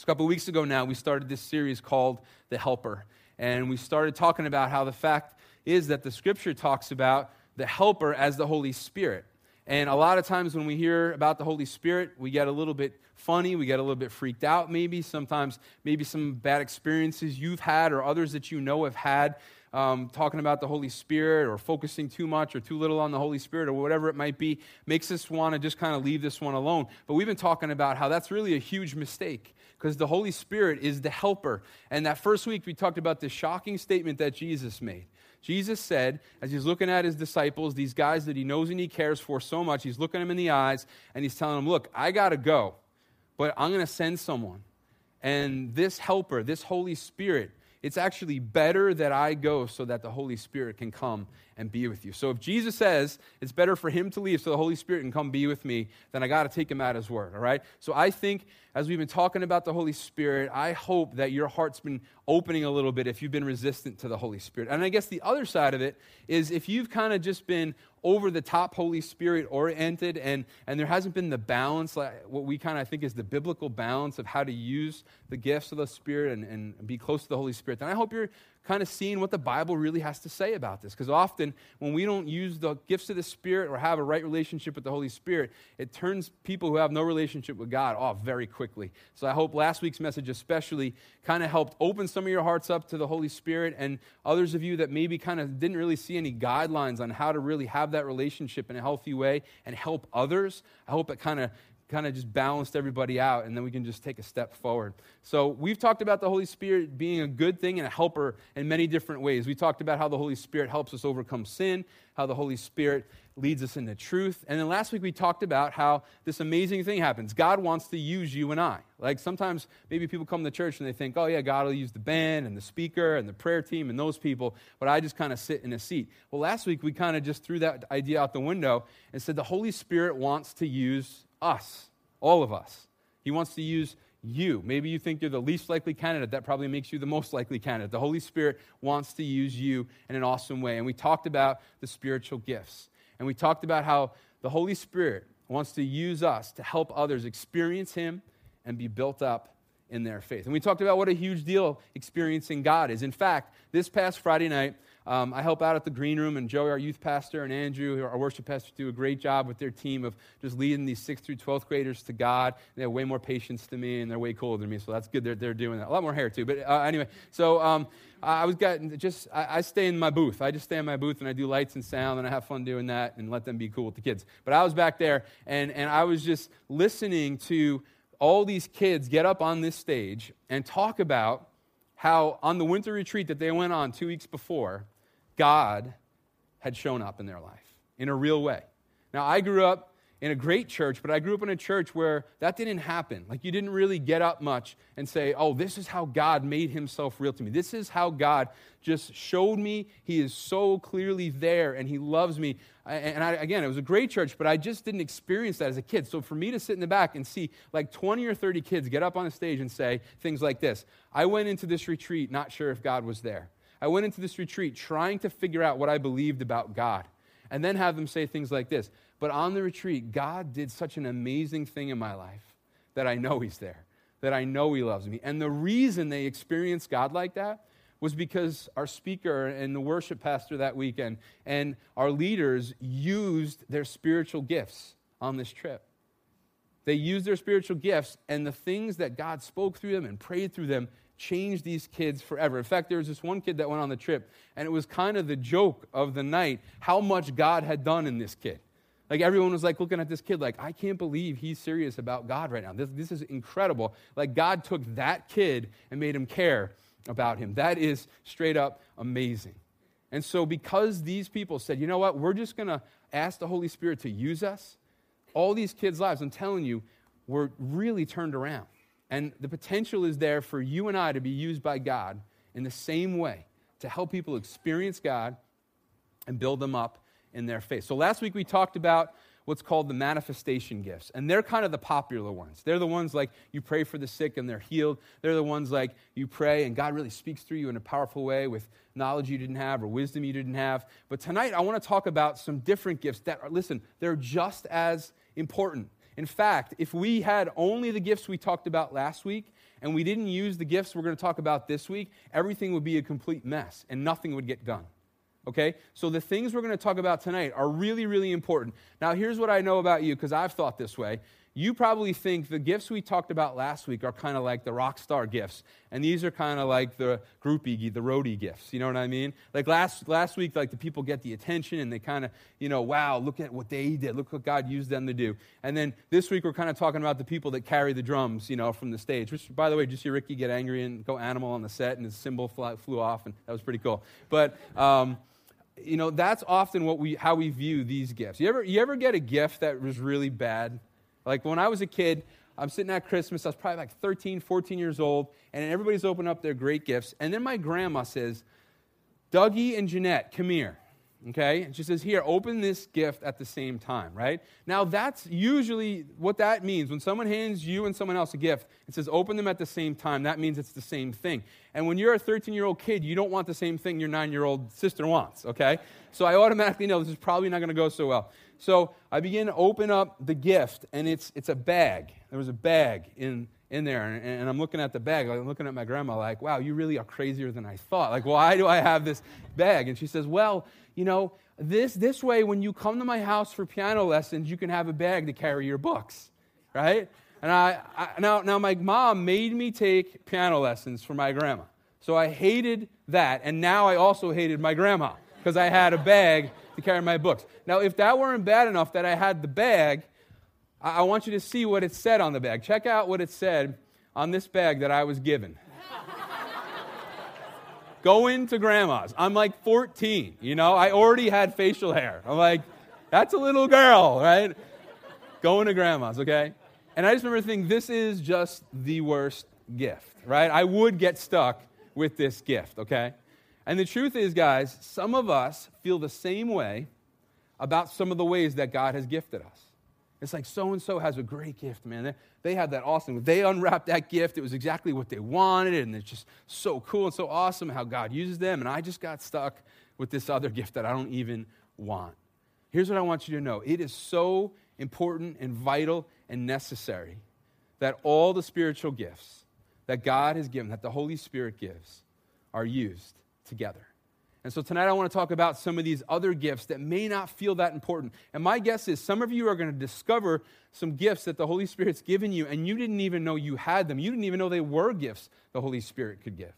a couple weeks ago now, we started this series called The Helper. And we started talking about how the fact is that the scripture talks about the helper as the Holy Spirit. And a lot of times when we hear about the Holy Spirit, we get a little bit funny, we get a little bit freaked out, maybe. Sometimes, maybe some bad experiences you've had or others that you know have had um, talking about the Holy Spirit or focusing too much or too little on the Holy Spirit or whatever it might be makes us want to just kind of leave this one alone. But we've been talking about how that's really a huge mistake because the Holy Spirit is the helper. And that first week, we talked about this shocking statement that Jesus made. Jesus said, as he's looking at his disciples, these guys that he knows and he cares for so much, he's looking them in the eyes and he's telling them, Look, I got to go, but I'm going to send someone. And this helper, this Holy Spirit, it's actually better that I go so that the Holy Spirit can come and be with you. So if Jesus says it's better for him to leave so the Holy Spirit can come be with me, then I got to take him at his word, all right? So I think as we've been talking about the Holy Spirit, I hope that your heart's been opening a little bit if you've been resistant to the Holy Spirit. And I guess the other side of it is if you've kind of just been over the top Holy Spirit oriented and, and there hasn't been the balance, like what we kind of think is the biblical balance of how to use the gifts of the Spirit and, and be close to the Holy Spirit, then I hope you're kind of seeing what the Bible really has to say about this. Because often, when we don't use the gifts of the Spirit or have a right relationship with the Holy Spirit, it turns people who have no relationship with God off very quickly. So I hope last week's message, especially, kind of helped open some of your hearts up to the Holy Spirit. And others of you that maybe kind of didn't really see any guidelines on how to really have that relationship in a healthy way and help others, I hope it kind of kind of just balanced everybody out, and then we can just take a step forward. So, we've talked about the Holy Spirit being a good thing and a helper in many different ways. We talked about how the Holy Spirit helps us overcome sin, how the Holy Spirit leads us into truth. And then last week we talked about how this amazing thing happens. God wants to use you and I. Like sometimes maybe people come to church and they think, oh, yeah, God will use the band and the speaker and the prayer team and those people, but I just kind of sit in a seat. Well, last week we kind of just threw that idea out the window and said the Holy Spirit wants to use us, all of us. He wants to use you. Maybe you think you're the least likely candidate. That probably makes you the most likely candidate. The Holy Spirit wants to use you in an awesome way. And we talked about the spiritual gifts. And we talked about how the Holy Spirit wants to use us to help others experience Him and be built up in their faith. And we talked about what a huge deal experiencing God is. In fact, this past Friday night, um, I help out at the green room, and Joey, our youth pastor, and Andrew, our worship pastor, do a great job with their team of just leading these 6th through 12th graders to God. They have way more patience than me, and they're way cooler than me, so that's good they're, they're doing that. A lot more hair, too. But uh, anyway, so um, I was getting just, I, I, stay in my booth. I just stay in my booth, and I do lights and sound, and I have fun doing that and let them be cool with the kids. But I was back there, and, and I was just listening to all these kids get up on this stage and talk about how on the winter retreat that they went on two weeks before, God had shown up in their life in a real way. Now, I grew up in a great church, but I grew up in a church where that didn't happen. Like, you didn't really get up much and say, Oh, this is how God made himself real to me. This is how God just showed me he is so clearly there and he loves me. And I, again, it was a great church, but I just didn't experience that as a kid. So for me to sit in the back and see like 20 or 30 kids get up on the stage and say things like this I went into this retreat not sure if God was there. I went into this retreat trying to figure out what I believed about God. And then have them say things like this But on the retreat, God did such an amazing thing in my life that I know He's there, that I know He loves me. And the reason they experienced God like that was because our speaker and the worship pastor that weekend and our leaders used their spiritual gifts on this trip. They used their spiritual gifts, and the things that God spoke through them and prayed through them changed these kids forever. In fact, there was this one kid that went on the trip, and it was kind of the joke of the night how much God had done in this kid. Like everyone was like looking at this kid, like, I can't believe he's serious about God right now. This, this is incredible. Like God took that kid and made him care about him. That is straight up amazing. And so, because these people said, you know what, we're just going to ask the Holy Spirit to use us, all these kids' lives, I'm telling you, were really turned around. And the potential is there for you and I to be used by God in the same way to help people experience God and build them up in their faith. So last week we talked about what's called the manifestation gifts. And they're kind of the popular ones. They're the ones like you pray for the sick and they're healed. They're the ones like you pray and God really speaks through you in a powerful way with knowledge you didn't have or wisdom you didn't have. But tonight I want to talk about some different gifts that are, listen, they're just as important In fact, if we had only the gifts we talked about last week and we didn't use the gifts we're going to talk about this week, everything would be a complete mess and nothing would get done. Okay? So the things we're going to talk about tonight are really, really important. Now, here's what I know about you because I've thought this way you probably think the gifts we talked about last week are kind of like the rock star gifts and these are kind of like the groupie the roadie gifts you know what i mean? Like last, last week like the people get the attention and they kind of you know wow look at what they did look what god used them to do. And then this week we're kind of talking about the people that carry the drums you know from the stage which by the way you see ricky get angry and go animal on the set and his cymbal flew off and that was pretty cool. But um, you know that's often what we how we view these gifts. You ever you ever get a gift that was really bad like when I was a kid, I'm sitting at Christmas, I was probably like 13, 14 years old, and everybody's opening up their great gifts. And then my grandma says, Dougie and Jeanette, come here. Okay? And she says, Here, open this gift at the same time, right? Now, that's usually what that means. When someone hands you and someone else a gift, it says, Open them at the same time. That means it's the same thing. And when you're a 13 year old kid, you don't want the same thing your nine year old sister wants, okay? So I automatically know this is probably not going to go so well. So I begin to open up the gift, and it's, it's a bag. There was a bag in, in there, and, and I'm looking at the bag. I'm looking at my grandma, like, wow, you really are crazier than I thought. Like, why do I have this bag? And she says, well, you know, this, this way, when you come to my house for piano lessons, you can have a bag to carry your books, right? And I, I now, now, my mom made me take piano lessons for my grandma. So I hated that, and now I also hated my grandma because I had a bag to carry my books. Now, if that weren't bad enough that I had the bag, I, I want you to see what it said on the bag. Check out what it said on this bag that I was given. Go into grandma's. I'm like 14, you know, I already had facial hair. I'm like, that's a little girl, right? Going to grandma's, okay? And I just remember thinking, this is just the worst gift, right? I would get stuck with this gift, okay? And the truth is, guys, some of us feel the same way about some of the ways that God has gifted us. It's like so and so has a great gift, man. They, they had that awesome. They unwrapped that gift. It was exactly what they wanted, and it's just so cool and so awesome how God uses them. And I just got stuck with this other gift that I don't even want. Here's what I want you to know it is so important and vital and necessary that all the spiritual gifts that God has given, that the Holy Spirit gives, are used together. And so tonight I want to talk about some of these other gifts that may not feel that important. And my guess is some of you are going to discover some gifts that the Holy Spirit's given you, and you didn't even know you had them. You didn't even know they were gifts the Holy Spirit could give.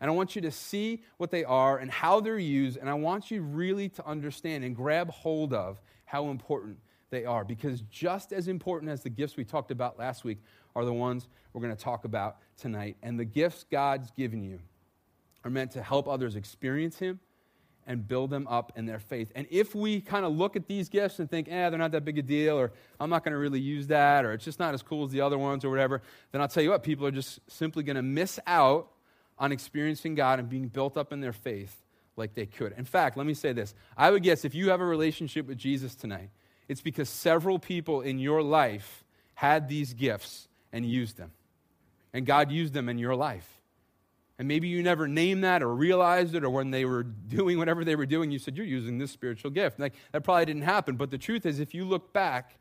And I want you to see what they are and how they're used, and I want you really to understand and grab hold of how important they are. Because just as important as the gifts we talked about last week are the ones we're going to talk about tonight. And the gifts God's given you are meant to help others experience Him and build them up in their faith. And if we kind of look at these gifts and think, eh, they're not that big a deal, or I'm not going to really use that, or it's just not as cool as the other ones, or whatever, then I'll tell you what, people are just simply going to miss out on experiencing God and being built up in their faith like they could. In fact, let me say this I would guess if you have a relationship with Jesus tonight, it's because several people in your life had these gifts and used them. And God used them in your life. And maybe you never named that or realized it, or when they were doing whatever they were doing, you said, You're using this spiritual gift. Like, that probably didn't happen. But the truth is, if you look back,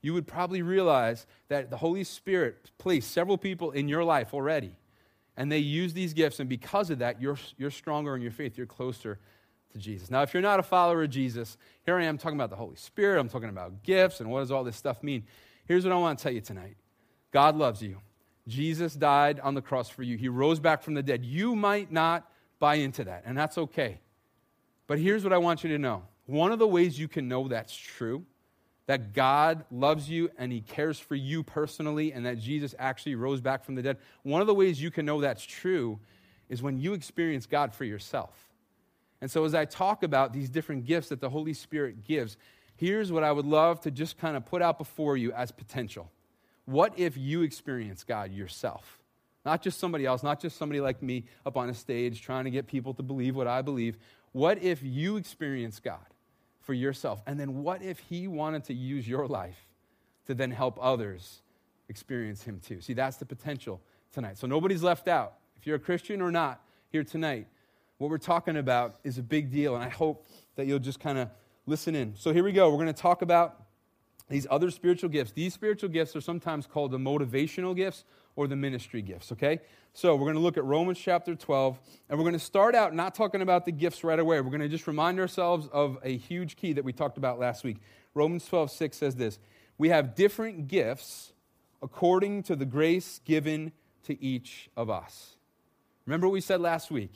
you would probably realize that the Holy Spirit placed several people in your life already. And they use these gifts, and because of that, you're, you're stronger in your faith. You're closer to Jesus. Now, if you're not a follower of Jesus, here I am talking about the Holy Spirit. I'm talking about gifts and what does all this stuff mean. Here's what I want to tell you tonight God loves you. Jesus died on the cross for you. He rose back from the dead. You might not buy into that, and that's okay. But here's what I want you to know one of the ways you can know that's true, that God loves you and He cares for you personally, and that Jesus actually rose back from the dead, one of the ways you can know that's true is when you experience God for yourself. And so, as I talk about these different gifts that the Holy Spirit gives, here's what I would love to just kind of put out before you as potential. What if you experience God yourself? Not just somebody else, not just somebody like me up on a stage trying to get people to believe what I believe. What if you experience God for yourself? And then what if He wanted to use your life to then help others experience Him too? See, that's the potential tonight. So nobody's left out. If you're a Christian or not here tonight, what we're talking about is a big deal, and I hope that you'll just kind of listen in. So here we go. We're going to talk about these other spiritual gifts. These spiritual gifts are sometimes called the motivational gifts or the ministry gifts, okay? So we're going to look at Romans chapter 12, and we're going to start out not talking about the gifts right away. We're going to just remind ourselves of a huge key that we talked about last week. Romans 12, 6 says this We have different gifts according to the grace given to each of us. Remember what we said last week?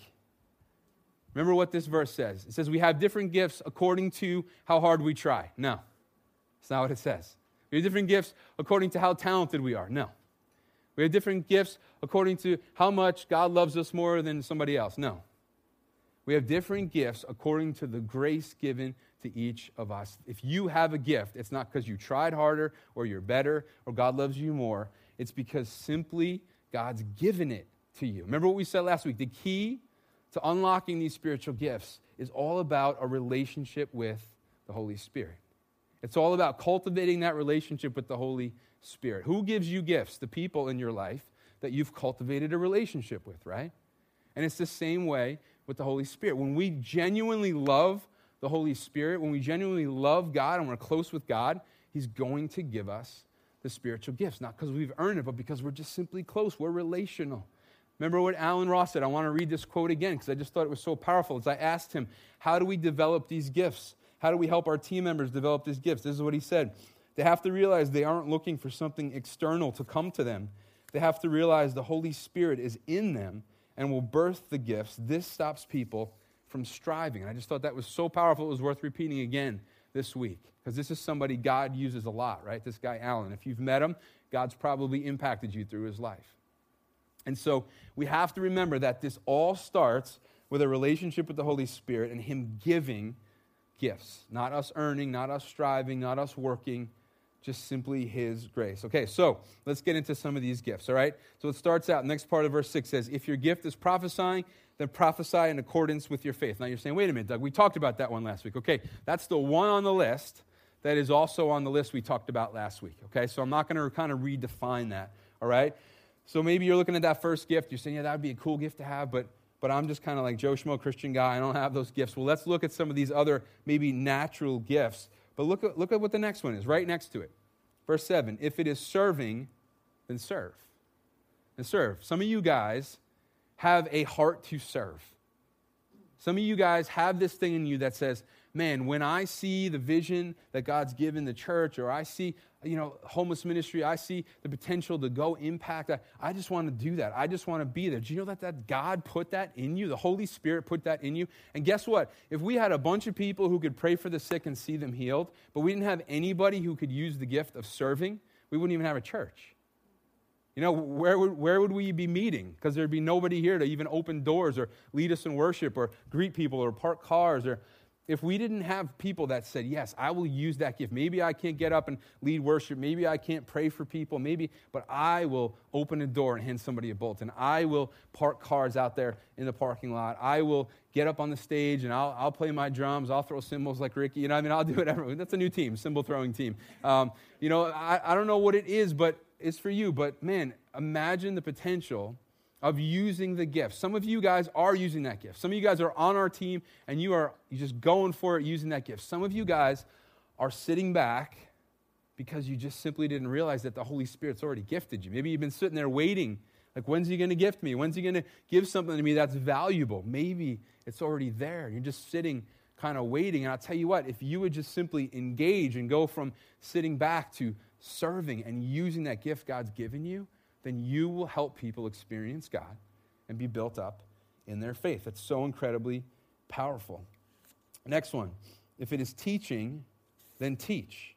Remember what this verse says? It says we have different gifts according to how hard we try. No. That's not what it says. We have different gifts according to how talented we are. No. We have different gifts according to how much God loves us more than somebody else. No. We have different gifts according to the grace given to each of us. If you have a gift, it's not because you tried harder or you're better or God loves you more. It's because simply God's given it to you. Remember what we said last week? The key to unlocking these spiritual gifts is all about a relationship with the Holy Spirit. It's all about cultivating that relationship with the Holy Spirit. Who gives you gifts? The people in your life that you've cultivated a relationship with, right? And it's the same way with the Holy Spirit. When we genuinely love the Holy Spirit, when we genuinely love God and we're close with God, He's going to give us the spiritual gifts, not because we've earned it, but because we're just simply close. We're relational. Remember what Alan Ross said? I want to read this quote again because I just thought it was so powerful. As I asked him, How do we develop these gifts? How do we help our team members develop these gifts? This is what he said. They have to realize they aren't looking for something external to come to them. They have to realize the Holy Spirit is in them and will birth the gifts. This stops people from striving. And I just thought that was so powerful, it was worth repeating again this week. Because this is somebody God uses a lot, right? This guy, Alan. If you've met him, God's probably impacted you through his life. And so we have to remember that this all starts with a relationship with the Holy Spirit and Him giving gifts. Not us earning, not us striving, not us working, just simply His grace. Okay, so let's get into some of these gifts, all right? So it starts out, next part of verse 6 says, If your gift is prophesying, then prophesy in accordance with your faith. Now you're saying, wait a minute, Doug, we talked about that one last week. Okay, that's the one on the list that is also on the list we talked about last week. Okay, so I'm not going to kind of redefine that, all right? So maybe you're looking at that first gift, you're saying, yeah, that would be a cool gift to have, but but I'm just kind of like Joe Schmo Christian guy. I don't have those gifts. Well, let's look at some of these other maybe natural gifts. But look at, look at what the next one is, right next to it. Verse 7 If it is serving, then serve. And serve. Some of you guys have a heart to serve. Some of you guys have this thing in you that says, man, when I see the vision that God's given the church, or I see, you know, homeless ministry, I see the potential to go impact, I, I just want to do that. I just want to be there. Do you know that, that God put that in you? The Holy Spirit put that in you? And guess what? If we had a bunch of people who could pray for the sick and see them healed, but we didn't have anybody who could use the gift of serving, we wouldn't even have a church. You know, where would, where would we be meeting? Because there'd be nobody here to even open doors or lead us in worship or greet people or park cars or if we didn't have people that said, Yes, I will use that gift, maybe I can't get up and lead worship, maybe I can't pray for people, maybe, but I will open a door and hand somebody a bulletin. I will park cars out there in the parking lot. I will get up on the stage and I'll, I'll play my drums. I'll throw cymbals like Ricky. You know, I mean, I'll do whatever. That's a new team, cymbal throwing team. Um, you know, I, I don't know what it is, but it's for you. But man, imagine the potential of using the gift. Some of you guys are using that gift. Some of you guys are on our team and you are just going for it using that gift. Some of you guys are sitting back because you just simply didn't realize that the Holy Spirit's already gifted you. Maybe you've been sitting there waiting, like, when's he going to gift me? When's he going to give something to me that's valuable? Maybe it's already there. You're just sitting kind of waiting. And I'll tell you what, if you would just simply engage and go from sitting back to serving and using that gift God's given you, then you will help people experience God and be built up in their faith. That's so incredibly powerful. Next one. If it is teaching, then teach.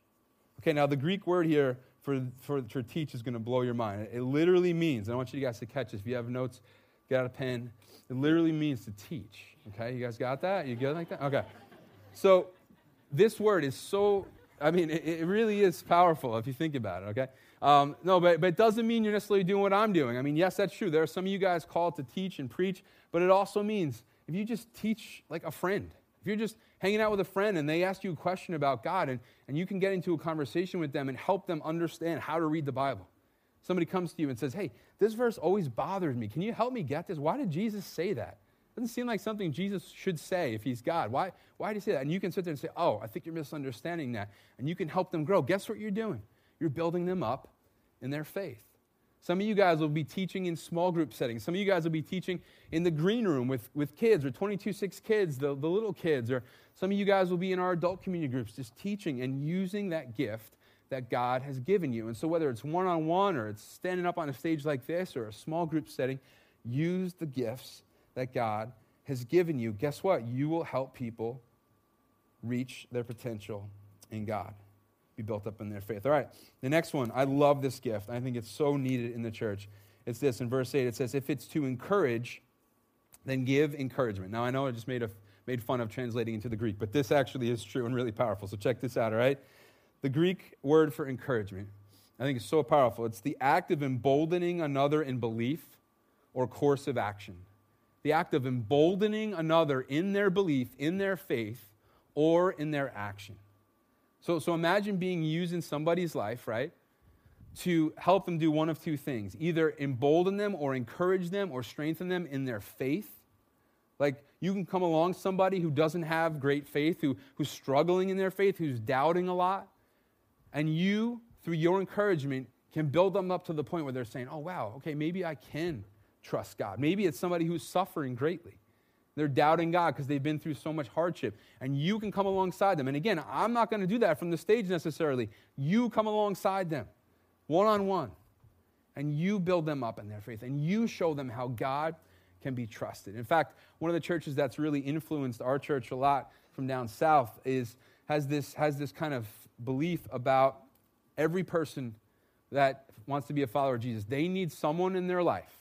Okay, now the Greek word here for, for, for teach is going to blow your mind. It literally means, and I want you guys to catch this. If you have notes, get out a pen. It literally means to teach. Okay, you guys got that? You good like that? Okay. So this word is so, I mean, it, it really is powerful if you think about it, okay? Um, no, but, but it doesn't mean you're necessarily doing what I'm doing. I mean, yes, that's true. There are some of you guys called to teach and preach, but it also means if you just teach like a friend, if you're just hanging out with a friend and they ask you a question about God and, and you can get into a conversation with them and help them understand how to read the Bible. Somebody comes to you and says, Hey, this verse always bothers me. Can you help me get this? Why did Jesus say that? Doesn't seem like something Jesus should say if he's God. Why, why do you say that? And you can sit there and say, oh, I think you're misunderstanding that. And you can help them grow. Guess what you're doing? You're building them up in their faith. Some of you guys will be teaching in small group settings. Some of you guys will be teaching in the green room with, with kids or 22 6 kids, the, the little kids. Or some of you guys will be in our adult community groups just teaching and using that gift that God has given you. And so, whether it's one on one or it's standing up on a stage like this or a small group setting, use the gifts that God has given you. Guess what? You will help people reach their potential in God be built up in their faith. All right, the next one. I love this gift. I think it's so needed in the church. It's this in verse 8. It says, If it's to encourage, then give encouragement. Now, I know I just made, a, made fun of translating into the Greek, but this actually is true and really powerful. So check this out, all right? The Greek word for encouragement, I think is so powerful. It's the act of emboldening another in belief or course of action. The act of emboldening another in their belief, in their faith, or in their action. So, so imagine being used in somebody's life, right, to help them do one of two things either embolden them or encourage them or strengthen them in their faith. Like you can come along somebody who doesn't have great faith, who, who's struggling in their faith, who's doubting a lot, and you, through your encouragement, can build them up to the point where they're saying, oh, wow, okay, maybe I can trust God. Maybe it's somebody who's suffering greatly. They're doubting God because they've been through so much hardship. And you can come alongside them. And again, I'm not going to do that from the stage necessarily. You come alongside them, one on one, and you build them up in their faith, and you show them how God can be trusted. In fact, one of the churches that's really influenced our church a lot from down south is has this has this kind of belief about every person that wants to be a follower of Jesus. They need someone in their life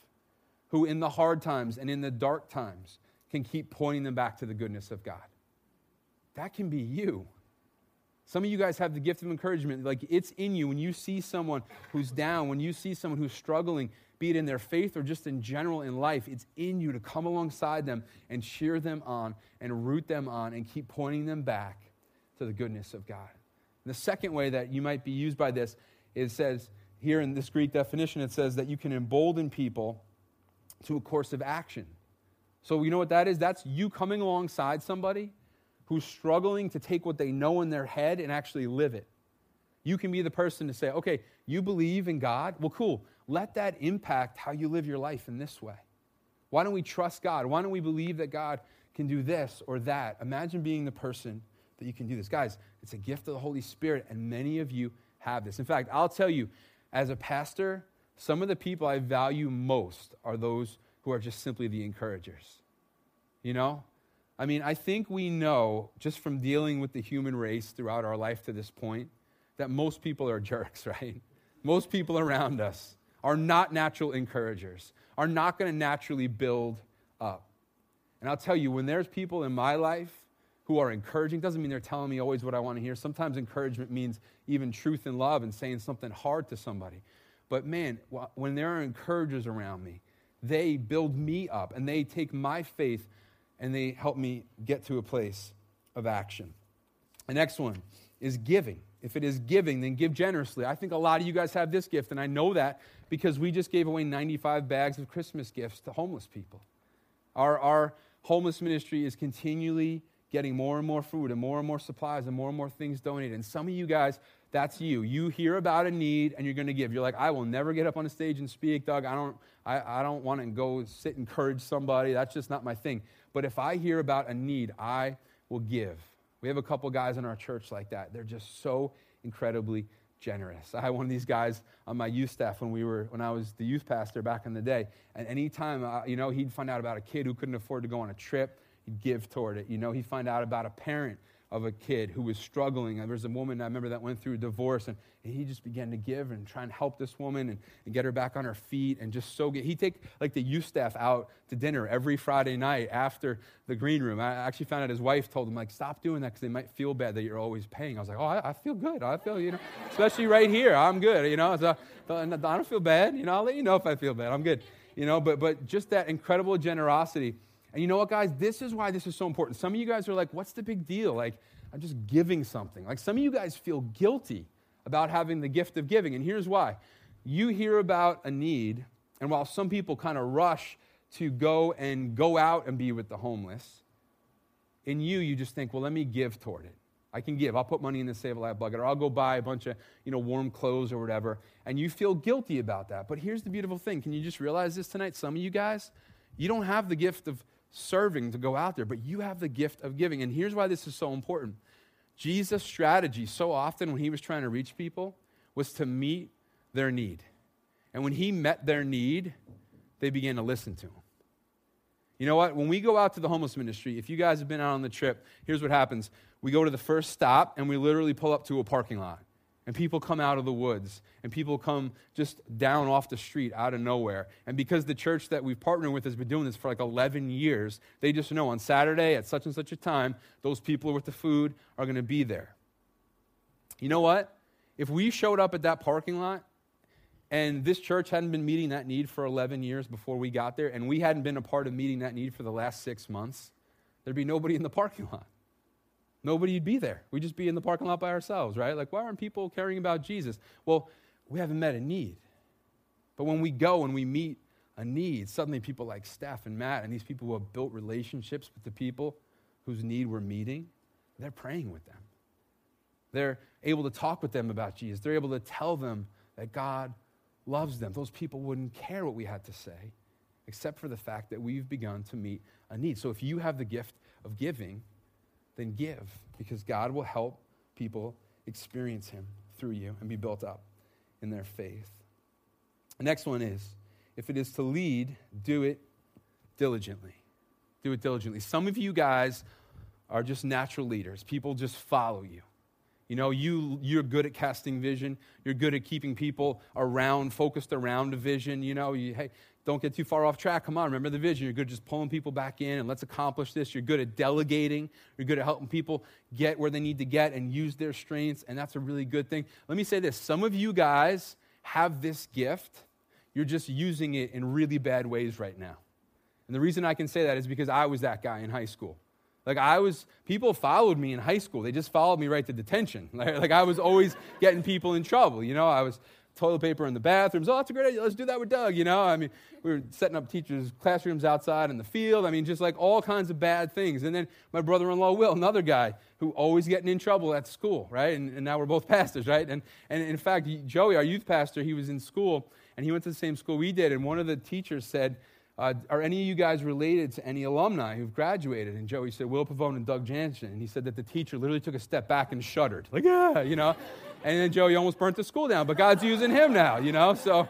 who in the hard times and in the dark times can keep pointing them back to the goodness of God. That can be you. Some of you guys have the gift of encouragement. Like it's in you when you see someone who's down, when you see someone who's struggling, be it in their faith or just in general in life, it's in you to come alongside them and cheer them on and root them on and keep pointing them back to the goodness of God. And the second way that you might be used by this, it says here in this Greek definition, it says that you can embolden people to a course of action. So, you know what that is? That's you coming alongside somebody who's struggling to take what they know in their head and actually live it. You can be the person to say, okay, you believe in God? Well, cool. Let that impact how you live your life in this way. Why don't we trust God? Why don't we believe that God can do this or that? Imagine being the person that you can do this. Guys, it's a gift of the Holy Spirit, and many of you have this. In fact, I'll tell you, as a pastor, some of the people I value most are those who are just simply the encouragers. You know? I mean, I think we know just from dealing with the human race throughout our life to this point that most people are jerks, right? Most people around us are not natural encouragers, are not going to naturally build up. And I'll tell you, when there's people in my life who are encouraging, doesn't mean they're telling me always what I want to hear. Sometimes encouragement means even truth and love and saying something hard to somebody. But man, when there are encouragers around me, they build me up and they take my faith and they help me get to a place of action. The next one is giving. If it is giving, then give generously. I think a lot of you guys have this gift, and I know that because we just gave away 95 bags of Christmas gifts to homeless people. Our, our homeless ministry is continually getting more and more food and more and more supplies and more and more things donated. And some of you guys that's you. You hear about a need and you're going to give. You're like, I will never get up on a stage and speak, Doug. I don't, I, I don't want to go sit and encourage somebody. That's just not my thing. But if I hear about a need, I will give. We have a couple guys in our church like that. They're just so incredibly generous. I had one of these guys on my youth staff when we were when I was the youth pastor back in the day. And anytime uh, you know he'd find out about a kid who couldn't afford to go on a trip, give toward it. You know he'd find out about a parent of a kid who was struggling. There was a woman I remember that went through a divorce, and, and he just began to give and try and help this woman and, and get her back on her feet and just so good. He'd take like the youth staff out to dinner every Friday night after the green room. I actually found out his wife told him, like, stop doing that because they might feel bad that you're always paying. I was like, oh, I, I feel good. I feel, you know, especially right here. I'm good, you know. So, I don't feel bad. You know, I'll let you know if I feel bad. I'm good. You know, but, but just that incredible generosity and you know what, guys? This is why this is so important. Some of you guys are like, what's the big deal? Like, I'm just giving something. Like, some of you guys feel guilty about having the gift of giving. And here's why you hear about a need, and while some people kind of rush to go and go out and be with the homeless. In you, you just think, well, let me give toward it. I can give. I'll put money in the Save a Life bucket, or I'll go buy a bunch of you know warm clothes or whatever. And you feel guilty about that. But here's the beautiful thing: Can you just realize this tonight? Some of you guys, you don't have the gift of serving to go out there, but you have the gift of giving. And here's why this is so important: Jesus' strategy, so often when he was trying to reach people, was to meet their need. And when he met their need, they began to listen to him. You know what? When we go out to the homeless ministry, if you guys have been out on the trip, here's what happens. We go to the first stop and we literally pull up to a parking lot. And people come out of the woods and people come just down off the street out of nowhere. And because the church that we've partnered with has been doing this for like 11 years, they just know on Saturday at such and such a time, those people with the food are going to be there. You know what? If we showed up at that parking lot and this church hadn't been meeting that need for 11 years before we got there, and we hadn't been a part of meeting that need for the last six months, there'd be nobody in the parking lot. Nobody'd be there. We'd just be in the parking lot by ourselves, right? Like, why aren't people caring about Jesus? Well, we haven't met a need. But when we go and we meet a need, suddenly people like Steph and Matt and these people who have built relationships with the people whose need we're meeting, they're praying with them. They're able to talk with them about Jesus. They're able to tell them that God loves them. Those people wouldn't care what we had to say, except for the fact that we've begun to meet a need. So if you have the gift of giving, then give, because God will help people experience Him through you and be built up in their faith. The next one is if it is to lead, do it diligently. Do it diligently. Some of you guys are just natural leaders, people just follow you. You know, you, you're good at casting vision. You're good at keeping people around, focused around a vision. You know, you, hey, don't get too far off track. Come on, remember the vision. You're good at just pulling people back in and let's accomplish this. You're good at delegating. You're good at helping people get where they need to get and use their strengths. And that's a really good thing. Let me say this some of you guys have this gift, you're just using it in really bad ways right now. And the reason I can say that is because I was that guy in high school. Like I was, people followed me in high school. They just followed me right to detention. Like, I was always getting people in trouble. You know, I was toilet paper in the bathrooms. Oh, that's a great idea. Let's do that with Doug. You know, I mean, we were setting up teachers' classrooms outside in the field. I mean, just like all kinds of bad things. And then my brother-in-law Will, another guy who always getting in trouble at school, right? And, and now we're both pastors, right? And, and in fact, Joey, our youth pastor, he was in school and he went to the same school we did. And one of the teachers said, uh, are any of you guys related to any alumni who've graduated? And Joey said, Will Pavone and Doug Jansen. And he said that the teacher literally took a step back and shuddered. Like, yeah, you know. And then Joey almost burnt the school down, but God's using him now, you know. So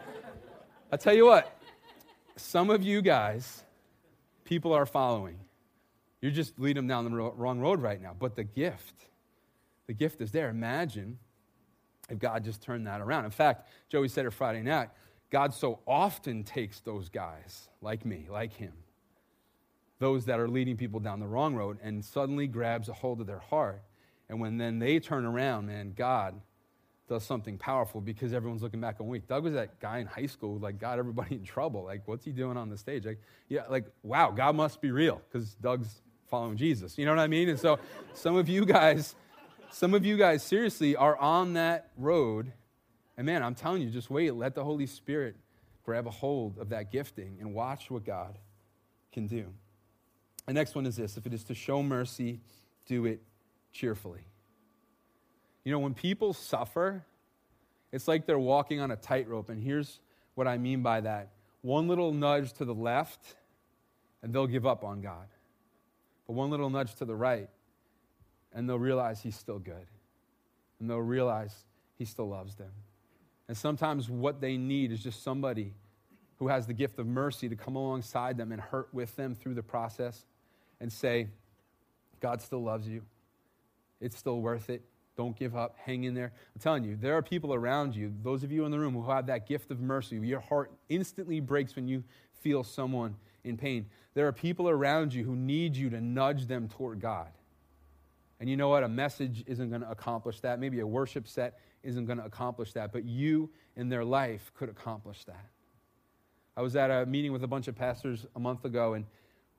I tell you what, some of you guys, people are following. You're just leading them down the wrong road right now. But the gift, the gift is there. Imagine if God just turned that around. In fact, Joey said it Friday night God so often takes those guys like me, like him, those that are leading people down the wrong road, and suddenly grabs a hold of their heart. And when then they turn around, man, God does something powerful because everyone's looking back on week. Doug was that guy in high school who like got everybody in trouble. Like, what's he doing on the stage? Like, yeah, like, wow, God must be real because Doug's following Jesus. You know what I mean? And so some of you guys, some of you guys seriously are on that road and man, I'm telling you, just wait. Let the Holy Spirit grab a hold of that gifting and watch what God can do. The next one is this if it is to show mercy, do it cheerfully. You know, when people suffer, it's like they're walking on a tightrope. And here's what I mean by that one little nudge to the left, and they'll give up on God. But one little nudge to the right, and they'll realize He's still good. And they'll realize He still loves them. And sometimes what they need is just somebody who has the gift of mercy to come alongside them and hurt with them through the process and say, God still loves you. It's still worth it. Don't give up. Hang in there. I'm telling you, there are people around you, those of you in the room who have that gift of mercy. Your heart instantly breaks when you feel someone in pain. There are people around you who need you to nudge them toward God. And you know what? A message isn't going to accomplish that. Maybe a worship set isn't going to accomplish that, but you in their life could accomplish that. I was at a meeting with a bunch of pastors a month ago, and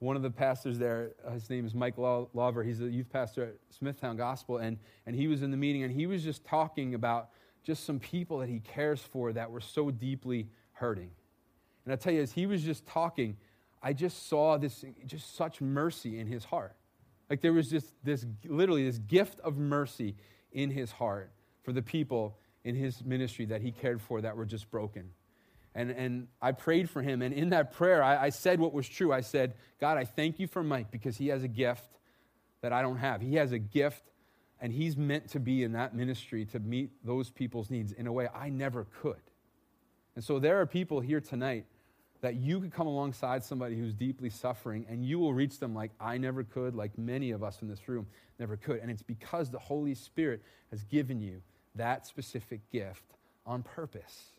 one of the pastors there, uh, his name is Mike Lover. He's a youth pastor at Smithtown Gospel, and, and he was in the meeting, and he was just talking about just some people that he cares for that were so deeply hurting. And I tell you, as he was just talking, I just saw this, just such mercy in his heart. Like there was just this, literally, this gift of mercy in his heart for the people in his ministry that he cared for that were just broken. And, and I prayed for him. And in that prayer, I, I said what was true. I said, God, I thank you for Mike because he has a gift that I don't have. He has a gift, and he's meant to be in that ministry to meet those people's needs in a way I never could. And so there are people here tonight that you could come alongside somebody who's deeply suffering and you will reach them like I never could, like many of us in this room never could. And it's because the Holy Spirit has given you that specific gift on purpose.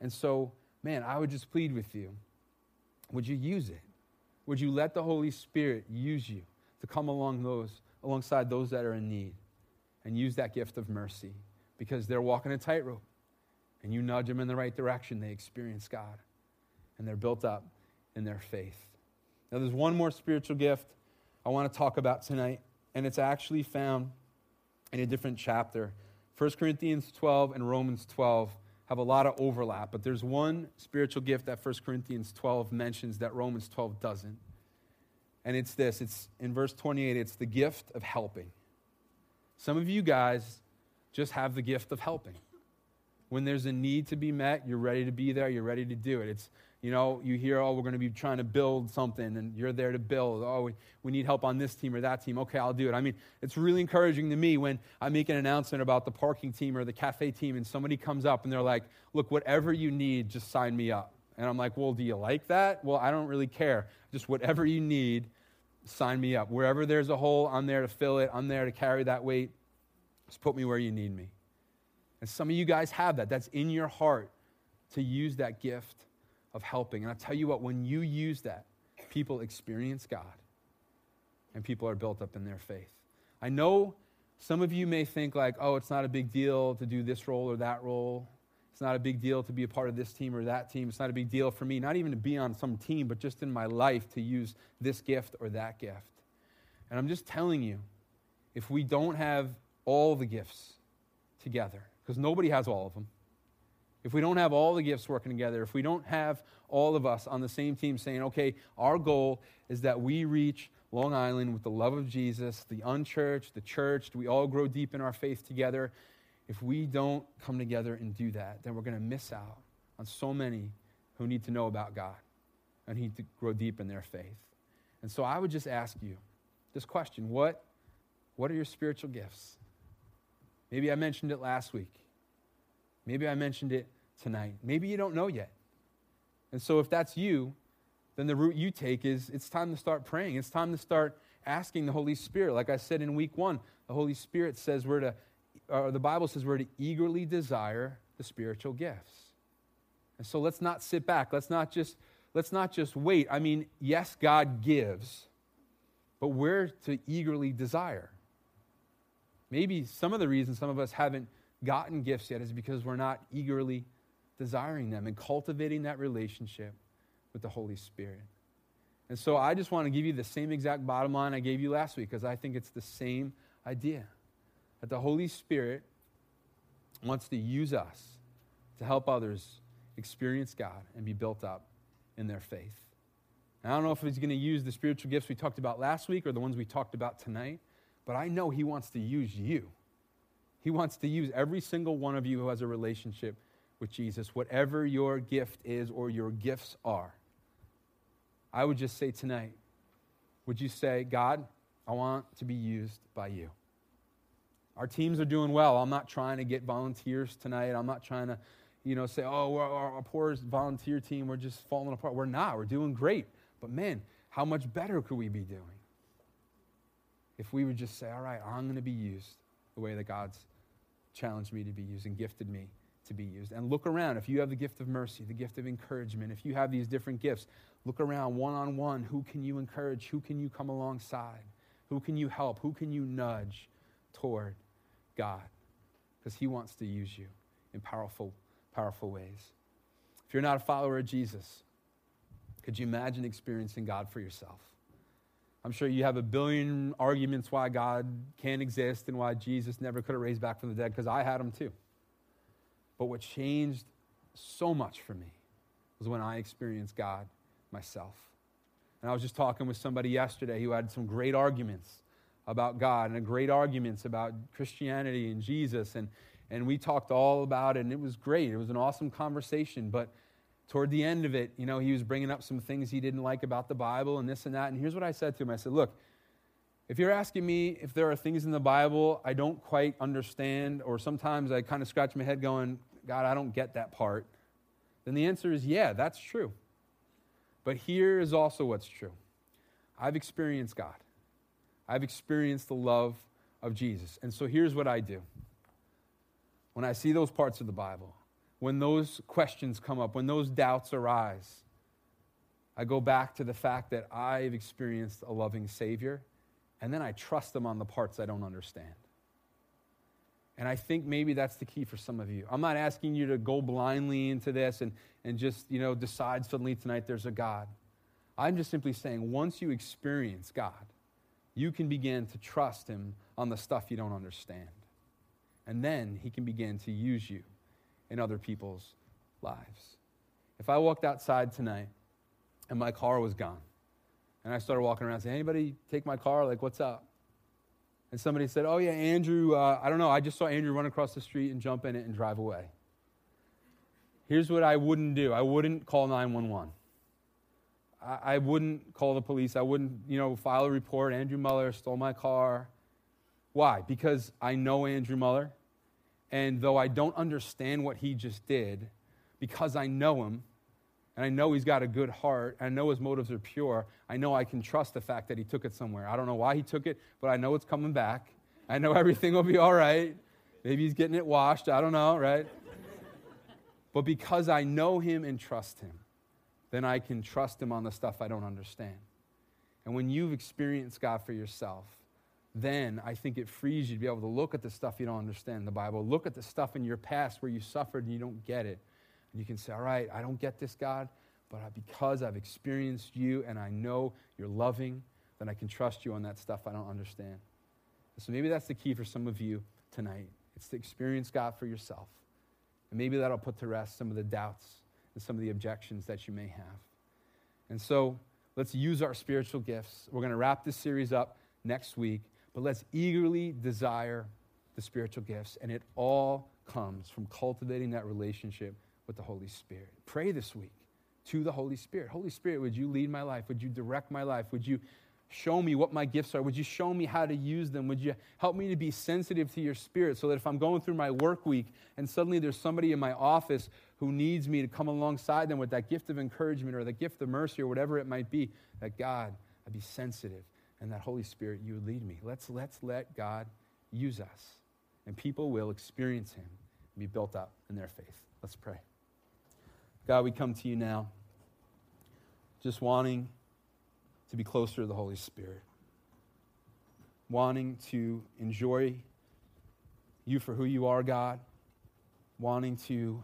And so, man, I would just plead with you would you use it? Would you let the Holy Spirit use you to come along those, alongside those that are in need and use that gift of mercy because they're walking a tightrope and you nudge them in the right direction, they experience God and they're built up in their faith. Now, there's one more spiritual gift I want to talk about tonight, and it's actually found in a different chapter. 1 Corinthians 12 and Romans 12 have a lot of overlap, but there's one spiritual gift that 1 Corinthians 12 mentions that Romans 12 doesn't. And it's this it's in verse 28, it's the gift of helping. Some of you guys just have the gift of helping. When there's a need to be met, you're ready to be there, you're ready to do it. It's you know, you hear, oh, we're going to be trying to build something, and you're there to build. Oh, we, we need help on this team or that team. Okay, I'll do it. I mean, it's really encouraging to me when I make an announcement about the parking team or the cafe team, and somebody comes up and they're like, look, whatever you need, just sign me up. And I'm like, well, do you like that? Well, I don't really care. Just whatever you need, sign me up. Wherever there's a hole, I'm there to fill it. I'm there to carry that weight. Just put me where you need me. And some of you guys have that. That's in your heart to use that gift of helping. And I'll tell you what, when you use that, people experience God and people are built up in their faith. I know some of you may think, like, oh, it's not a big deal to do this role or that role. It's not a big deal to be a part of this team or that team. It's not a big deal for me, not even to be on some team, but just in my life to use this gift or that gift. And I'm just telling you, if we don't have all the gifts together, because nobody has all of them, if we don't have all the gifts working together, if we don't have all of us on the same team saying, okay, our goal is that we reach Long Island with the love of Jesus, the unchurched, the churched, we all grow deep in our faith together. If we don't come together and do that, then we're going to miss out on so many who need to know about God and need to grow deep in their faith. And so I would just ask you this question what, what are your spiritual gifts? Maybe I mentioned it last week. Maybe I mentioned it tonight. Maybe you don't know yet. And so, if that's you, then the route you take is it's time to start praying. It's time to start asking the Holy Spirit. Like I said in week one, the Holy Spirit says we're to, or the Bible says we're to eagerly desire the spiritual gifts. And so let's not sit back. Let's not just let's not just wait. I mean, yes, God gives, but we're to eagerly desire. Maybe some of the reasons some of us haven't gotten gifts yet is because we're not eagerly desiring them and cultivating that relationship with the Holy Spirit. And so I just want to give you the same exact bottom line I gave you last week because I think it's the same idea that the Holy Spirit wants to use us to help others experience God and be built up in their faith. I don't know if he's going to use the spiritual gifts we talked about last week or the ones we talked about tonight, but I know he wants to use you. He wants to use every single one of you who has a relationship with Jesus, whatever your gift is or your gifts are. I would just say tonight, would you say, God, I want to be used by you? Our teams are doing well. I'm not trying to get volunteers tonight. I'm not trying to, you know, say, oh, our, our poor volunteer team, we're just falling apart. We're not. We're doing great. But man, how much better could we be doing if we would just say, all right, I'm going to be used the way that God's challenged me to be used and gifted me to be used. And look around. If you have the gift of mercy, the gift of encouragement, if you have these different gifts, look around one on one. Who can you encourage? Who can you come alongside? Who can you help? Who can you nudge toward God? Because He wants to use you in powerful, powerful ways. If you're not a follower of Jesus, could you imagine experiencing God for yourself? I'm sure you have a billion arguments why God can't exist and why Jesus never could have raised back from the dead, because I had them too. But what changed so much for me was when I experienced God myself. And I was just talking with somebody yesterday who had some great arguments about God and great arguments about Christianity and Jesus. And, and we talked all about it, and it was great. It was an awesome conversation. But toward the end of it, you know, he was bringing up some things he didn't like about the Bible and this and that. And here's what I said to him I said, Look, if you're asking me if there are things in the Bible I don't quite understand, or sometimes I kind of scratch my head going, God, I don't get that part, then the answer is yeah, that's true. But here is also what's true I've experienced God. I've experienced the love of Jesus. And so here's what I do when I see those parts of the Bible, when those questions come up, when those doubts arise, I go back to the fact that I've experienced a loving Savior, and then I trust Him on the parts I don't understand. And I think maybe that's the key for some of you. I'm not asking you to go blindly into this and, and just, you know, decide suddenly tonight there's a God. I'm just simply saying once you experience God, you can begin to trust Him on the stuff you don't understand. And then He can begin to use you in other people's lives. If I walked outside tonight and my car was gone, and I started walking around saying, anybody take my car? Like, what's up? And somebody said, oh, yeah, Andrew, uh, I don't know, I just saw Andrew run across the street and jump in it and drive away. Here's what I wouldn't do I wouldn't call 911. I, I wouldn't call the police. I wouldn't, you know, file a report. Andrew Muller stole my car. Why? Because I know Andrew Muller. And though I don't understand what he just did, because I know him, and I know he's got a good heart, and I know his motives are pure, I know I can trust the fact that he took it somewhere. I don't know why he took it, but I know it's coming back. I know everything will be all right. Maybe he's getting it washed. I don't know, right? but because I know him and trust him, then I can trust Him on the stuff I don't understand. And when you've experienced God for yourself, then I think it frees you to be able to look at the stuff you don't understand in the Bible, look at the stuff in your past where you suffered and you don't get it. And you can say, All right, I don't get this, God, but because I've experienced you and I know you're loving, then I can trust you on that stuff I don't understand. So maybe that's the key for some of you tonight. It's to experience God for yourself. And maybe that'll put to rest some of the doubts and some of the objections that you may have. And so let's use our spiritual gifts. We're going to wrap this series up next week, but let's eagerly desire the spiritual gifts. And it all comes from cultivating that relationship with the Holy Spirit. Pray this week to the Holy Spirit. Holy Spirit, would you lead my life? Would you direct my life? Would you show me what my gifts are? Would you show me how to use them? Would you help me to be sensitive to your spirit so that if I'm going through my work week and suddenly there's somebody in my office who needs me to come alongside them with that gift of encouragement or the gift of mercy or whatever it might be, that God, I'd be sensitive and that Holy Spirit, you would lead me. Let's, let's let God use us and people will experience Him and be built up in their faith. Let's pray. God, we come to you now just wanting to be closer to the Holy Spirit, wanting to enjoy you for who you are, God, wanting to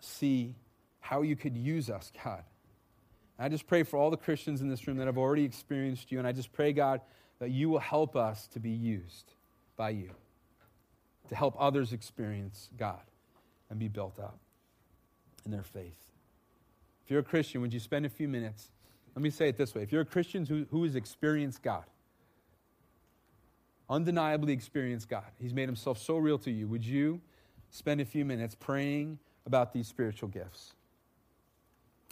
see how you could use us, God. I just pray for all the Christians in this room that have already experienced you, and I just pray, God, that you will help us to be used by you to help others experience God and be built up in their faith. If you're a Christian, would you spend a few minutes? Let me say it this way if you're a Christian who, who has experienced God, undeniably experienced God, He's made Himself so real to you, would you spend a few minutes praying about these spiritual gifts?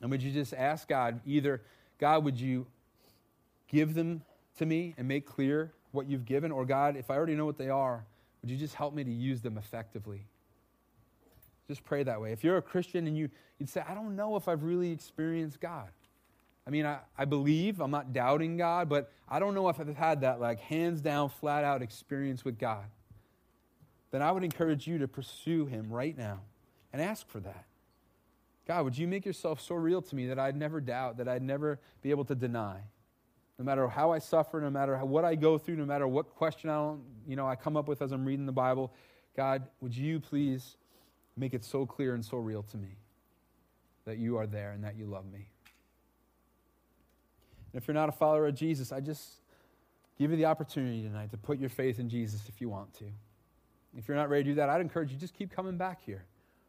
And would you just ask God, either, God, would you give them to me and make clear what you've given? Or, God, if I already know what they are, would you just help me to use them effectively? Just pray that way. If you're a Christian and you, you'd say, I don't know if I've really experienced God. I mean, I, I believe, I'm not doubting God, but I don't know if I've had that like hands down, flat out experience with God. Then I would encourage you to pursue Him right now and ask for that. God, would you make yourself so real to me that I'd never doubt, that I'd never be able to deny? No matter how I suffer, no matter what I go through, no matter what question I you know, I come up with as I'm reading the Bible, God, would you please make it so clear and so real to me that you are there and that you love me? And if you're not a follower of Jesus, I just give you the opportunity tonight to put your faith in Jesus if you want to. If you're not ready to do that, I'd encourage you just keep coming back here.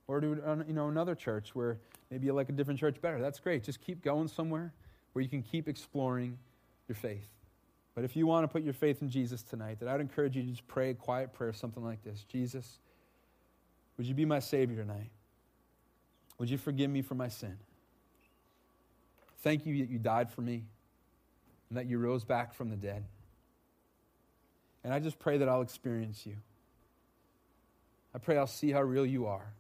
Or to you know, another church where maybe you like a different church better. That's great. Just keep going somewhere where you can keep exploring your faith. But if you want to put your faith in Jesus tonight, that I'd encourage you to just pray a quiet prayer, something like this Jesus, would you be my Savior tonight? Would you forgive me for my sin? Thank you that you died for me and that you rose back from the dead. And I just pray that I'll experience you. I pray I'll see how real you are.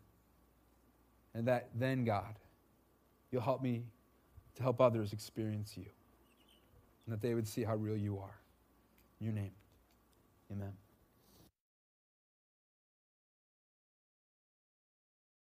And that then, God, you'll help me to help others experience you. And that they would see how real you are. In your name, amen.